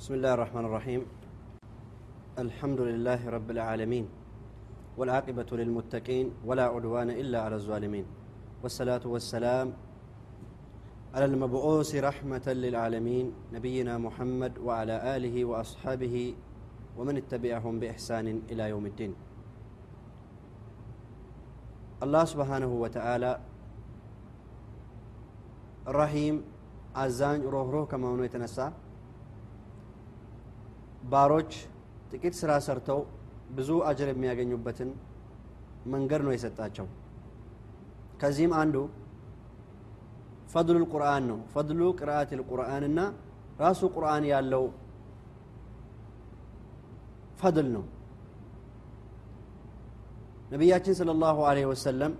بسم الله الرحمن الرحيم. الحمد لله رب العالمين والعاقبة للمتقين ولا عدوان إلا على الظالمين والصلاة والسلام على المبعوث رحمة للعالمين نبينا محمد وعلى آله وأصحابه ومن اتبعهم بإحسان إلى يوم الدين. الله سبحانه وتعالى الرحيم عزان روح روح كما هو يتنسى ባሮች ጥቂት ስራ ሰርተው ብዙ አጅር የሚያገኙበትን መንገድ ነው የሰጣቸው ከዚህም አንዱ ፈድሉ ልቁርአን ነው ፈድሉ ቅርአት ልቁርአን እና ራሱ ቁርአን ያለው ፈድል ነው ነቢያችን صلى الله عليه وسلم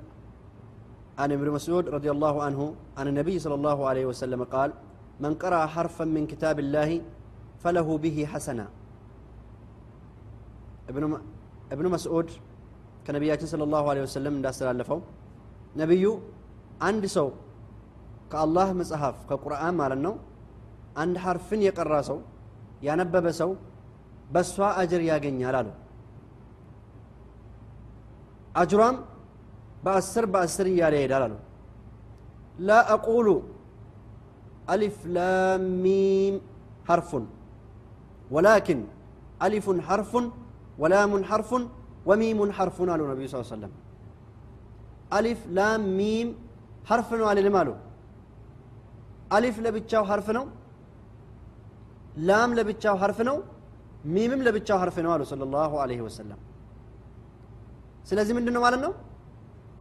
عن ابن مسعود رضي الله عنه عن النبي صلى الله عليه وسلم قال من قرأ حرفا من كتاب الله فله به حسنة ابن ابن مسعود ከነቢያችን صلى الله عليه وسلم እንዳስተላለፈው ነቢዩ አንድ ሰው ከአላህ መጽሐፍ ከቁርአን ማለት ነው አንድ ሐርፍን የቀራ ሰው ያነበበ ሰው በእሷ አጅር ያገኛል አሉ አጅሯም በአስር በአስር እያለ ይሄዳል አሉ ላ አቁሉ አሊፍ ላም ሚም ሐርፉን ወላኪን አሊፉን ሐርፉን ወላሙን ሐርፉን ወሚሙን ሐርፉን አሉ ነቢዩ ስ ሰለም አሊፍ ላም ሚም ሐርፍ ነው አልልም አሉ አሊፍ ለብቻው ሐርፍ ነው ላም ለብቻው ሐርፍ ነው ሚምም ለብቻው ሐርፍ ነው አሉ صلى الله عليه وسلم ስለዚህ ምንድን ነው ማለት ነው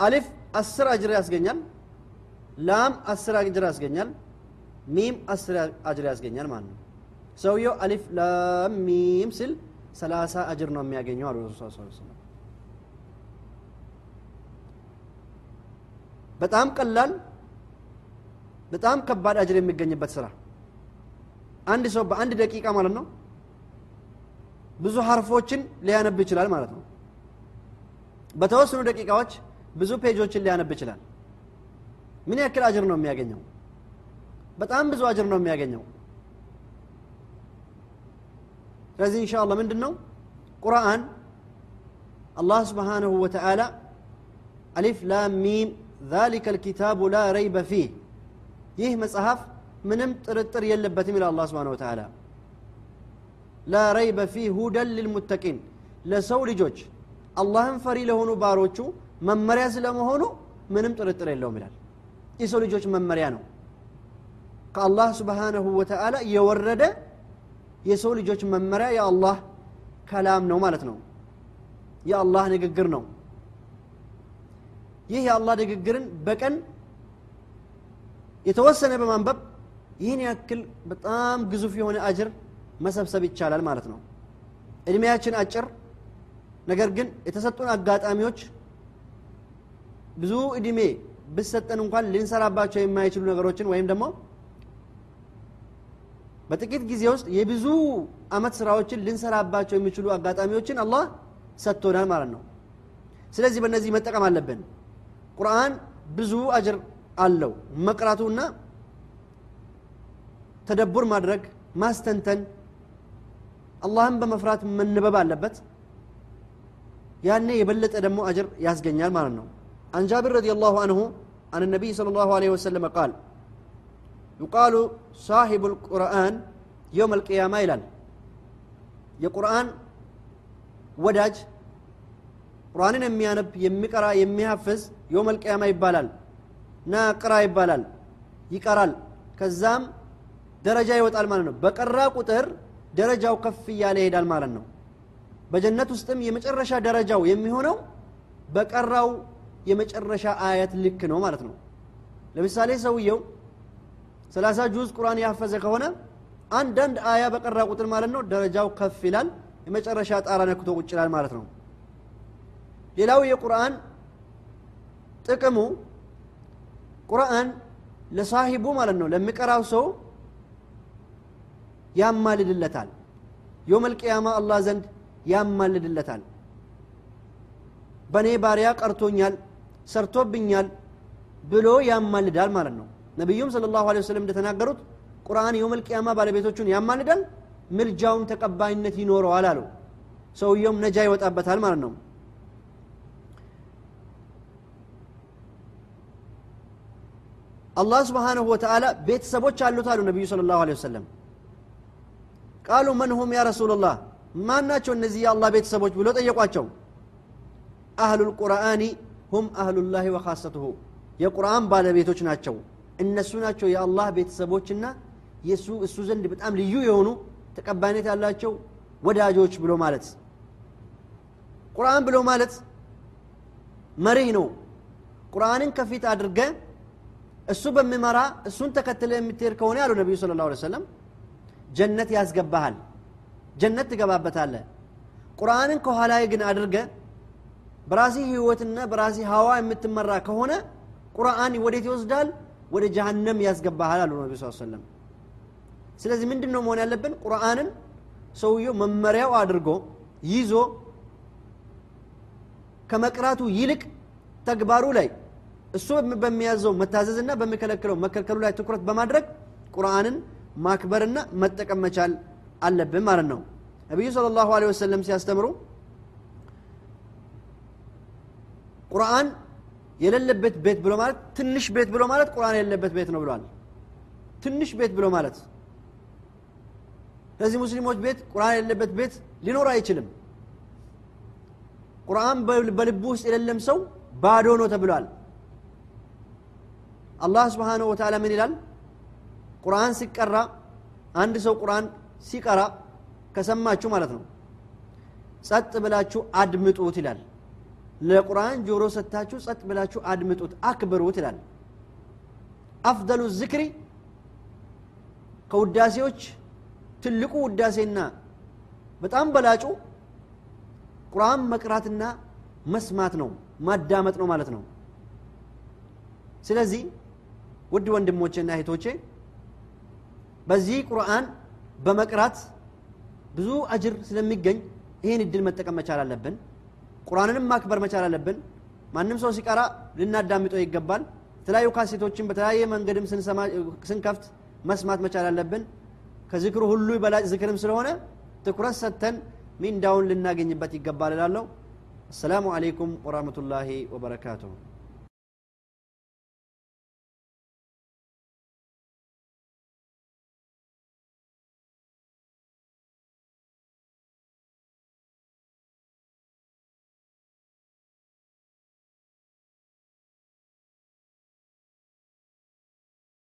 አሊፍ አስር አጅር ያስገኛል ላም አስር አጅር ያስገኛል ሚም አስር አጅር ያስገኛል ማለት ነው ሰውየው አሊፍ ላም ሚም ስል ሰላሳ አጅር ነው የሚያገኘው አሉ በጣም ቀላል በጣም ከባድ አጅር የሚገኝበት ስራ። አንድ ሰው በአንድ ደቂቃ ማለት ነው ብዙ ሀርፎችን ሊያነብ ይችላል ማለት ነው። በተወሰኑ ደቂቃዎች ብዙ ፔጆችን ሊያነብ ይችላል። ምን ያክል አጅር ነው የሚያገኘው? በጣም ብዙ አጅር ነው የሚያገኘው ስለዚህ እንሻ አላህ ምንድን ነው ቁርአን አላህ ስብሓንሁ ወተዓላ አሊፍ ላም ሚም ذلك الكتاب لا ريب فيه ይህ መጽሐፍ ምንም ጥርጥር የለበትም ይላል አላህ ስብሓንሁ ወተዓላ ላ ረይበ ፊህ ሁደን ልልሙተቂን ለሰው ልጆች አላህን ፈሪ ለሆኑ ባሮቹ መመሪያ ስለመሆኑ ምንም ጥርጥር የለውም ይላል የሰው ልጆች መመሪያ ነው ከአላህ ስብሓንሁ ወተዓላ የወረደ የሰው ልጆች መመሪያ የአላህ ከላም ነው ማለት ነው። የአላህ ንግግር ነው። ይህ የአላህ ንግግርን በቀን የተወሰነ በማንበብ ይህን ያክል በጣም ግዙፍ የሆነ አጅር መሰብሰብ ይቻላል ማለት ነው። እድሜያችን አጭር ነገር ግን የተሰጡን አጋጣሚዎች ብዙ እድሜ ብሰጠን እንኳን ልንሰራባቸው የማይችሉ ነገሮችን ወይም ደግሞ በጥቂት ጊዜ ውስጥ የብዙ አመት ስራዎችን ልንሰራባቸው የሚችሉ አጋጣሚዎችን አላህ ሰጥቶናል ማለት ነው ስለዚህ በእነዚህ መጠቀም አለብን ቁርአን ብዙ አጅር አለው መቅራቱና ተደቡር ማድረግ ማስተንተን አላህን በመፍራት መንበብ አለበት ያኔ የበለጠ ደግሞ አጅር ያስገኛል ማለት ነው عن جابر رضي الله عنه عن النبي صلى الله عليه وسلم قال ዩቃሉ ሳሂቡ ልቁርአን የውም አልቅያማ ይላል የቁርአን ወዳጅ ቁርአንን የሚያነብ የሚቀራ የሚያፍዝ የውም አልቅያማ ይባላል። ና ቅራ ይባላል። ይቀራል። ከዛም ደረጃ ይወጣል ማለት ነው። በቀራ ቁጥር ደረጃው ከፍ እያለ ይሄዳል ማለት ነው። በጀነት ውስጥም የመጨረሻ ደረጃው የሚሆነው በቀራው የመጨረሻ አያት ልክ ነው ማለት ነው። ለምሳሌ ሰውየው ሰላሳ ጁዝ ቁርአን ያፈዘ ከሆነ አንዳንድ አያ በቀራ ቁጥር ማለት ነው ደረጃው ከፍ ይላል የመጨረሻ ጣራ ነክቶ ቁጭ ይላል ማለት ነው። ሌላው የቁርአን ጥቅሙ ቁርአን ለሳሂቡ ማለት ነው ለሚቀራው ሰው ያማልድለታል። ዮመል ቅያማ አላህ ዘንድ ያማልድለታል። በእኔ ባሪያ ቀርቶኛል ሰርቶብኛል ብሎ ያማልዳል ማለት ነው ነቢዩም ስለ ላሁ ወሰለም እንደተናገሩት ቁርአን የውመል ቅያማ ባለቤቶቹን ያማልዳል ምልጃውም ተቀባይነት ይኖረዋል አሉ። ሰውየውም ነጃ ይወጣበታል ማለት ነው። አላህ ስብሓንሁ ወተዓላ ቤተሰቦች አሉት አሉ ነቢዩ ስለ ላሁ ወሰለም። ቃሉ መን ሁም ያ ረሱላላህ ማን ናቸው እነዚህ የአላህ ቤተሰቦች ብሎ ጠየቋቸው። አህሉ ልቁርአኒ ሁም አህሉላህ ወካሰትሁ የቁርአን ባለቤቶች ናቸው እነሱ ናቸው የአላህ ቤተሰቦችና የሱ እሱ ዘንድ በጣም ልዩ የሆኑ ተቀባይነት ያላቸው ወዳጆች ብሎ ማለት ቁርአን ብሎ ማለት መሪህ ነው። ቁርአንን ከፊት አድርገ እሱ በሚመራ እሱን ተከትለ የምትሄድ ከሆነ ያሉ ነቢዩ ስለ ላሁ ሰለም ጀነት ያስገባሃል ጀነት ትገባበታለ ቁርአንን ከኋላ ግን አድርገ በራሲ ህይወትና በራሲ ሀዋ የምትመራ ከሆነ ቁርአን ወዴት ይወስዳል ወደ ጀሃነም ያስገባሃል አሉ ነቢ ስ ሰለም ስለዚህ ምንድን ነው መሆን ያለብን? ቁርአንን ሰውየው መመሪያው አድርጎ ይዞ ከመቅራቱ ይልቅ ተግባሩ ላይ እሱ በሚያዘው መታዘዝና በሚከለክለው መከልከሉ ላይ ትኩረት በማድረግ ቁርአንን ማክበርና መጠቀም መቻል አለብን ማለት ነው። ነቢዩ ስለ ላሁ ወሰለም ሲያስተምሩ ቁርአን የሌለበት ቤት ብሎ ማለት ትንሽ ቤት ብሎ ማለት ቁርአን የሌለበት ቤት ነው ብለዋል ትንሽ ቤት ብሎ ማለት ስለዚህ ሙስሊሞች ቤት ቁርአን የሌለበት ቤት ሊኖር አይችልም። ቁርአን በልቡ ውስጥ የሌለም ሰው ባዶ ነው ተብሏል። አላህ ስብሓንሁ ወተዓላ ምን ይላል? ቁርአን ሲቀራ አንድ ሰው ቁርአን ሲቀራ ከሰማችሁ ማለት ነው ጸጥ ብላችሁ አድምጡት ይላል ለቁርአን ጆሮ ሰጥታችሁ ጸጥ ብላችሁ አድምጡት አክብሩት ይላል። አፍደሉ ዝክሪ ከውዳሴዎች ትልቁ ውዳሴና በጣም በላጩ ቁርአን መቅራትና መስማት ነው ማዳመጥ ነው ማለት ነው። ስለዚህ ውድ ወንድሞቼና እህቶቼ በዚህ ቁርአን በመቅራት ብዙ አጅር ስለሚገኝ ይህን እድል መጠቀም መቻል አለብን ቁርአንንም ማክበር መቻል አለብን። ማንም ሰው ሲቀራ ልናዳምጠው ይገባል። የተለያዩ ካሴቶችን በተለያየ መንገድም ስንከፍት መስማት መቻል አለብን። ከዝክሩ ሁሉ በላጭ ዝክርም ስለሆነ ትኩረት ሰጥተን ሚንዳውን ልናገኝበት ይገባል እላለሁ። አሰላሙ አለይኩም ወራህመቱላሂ ወበረካቱሁ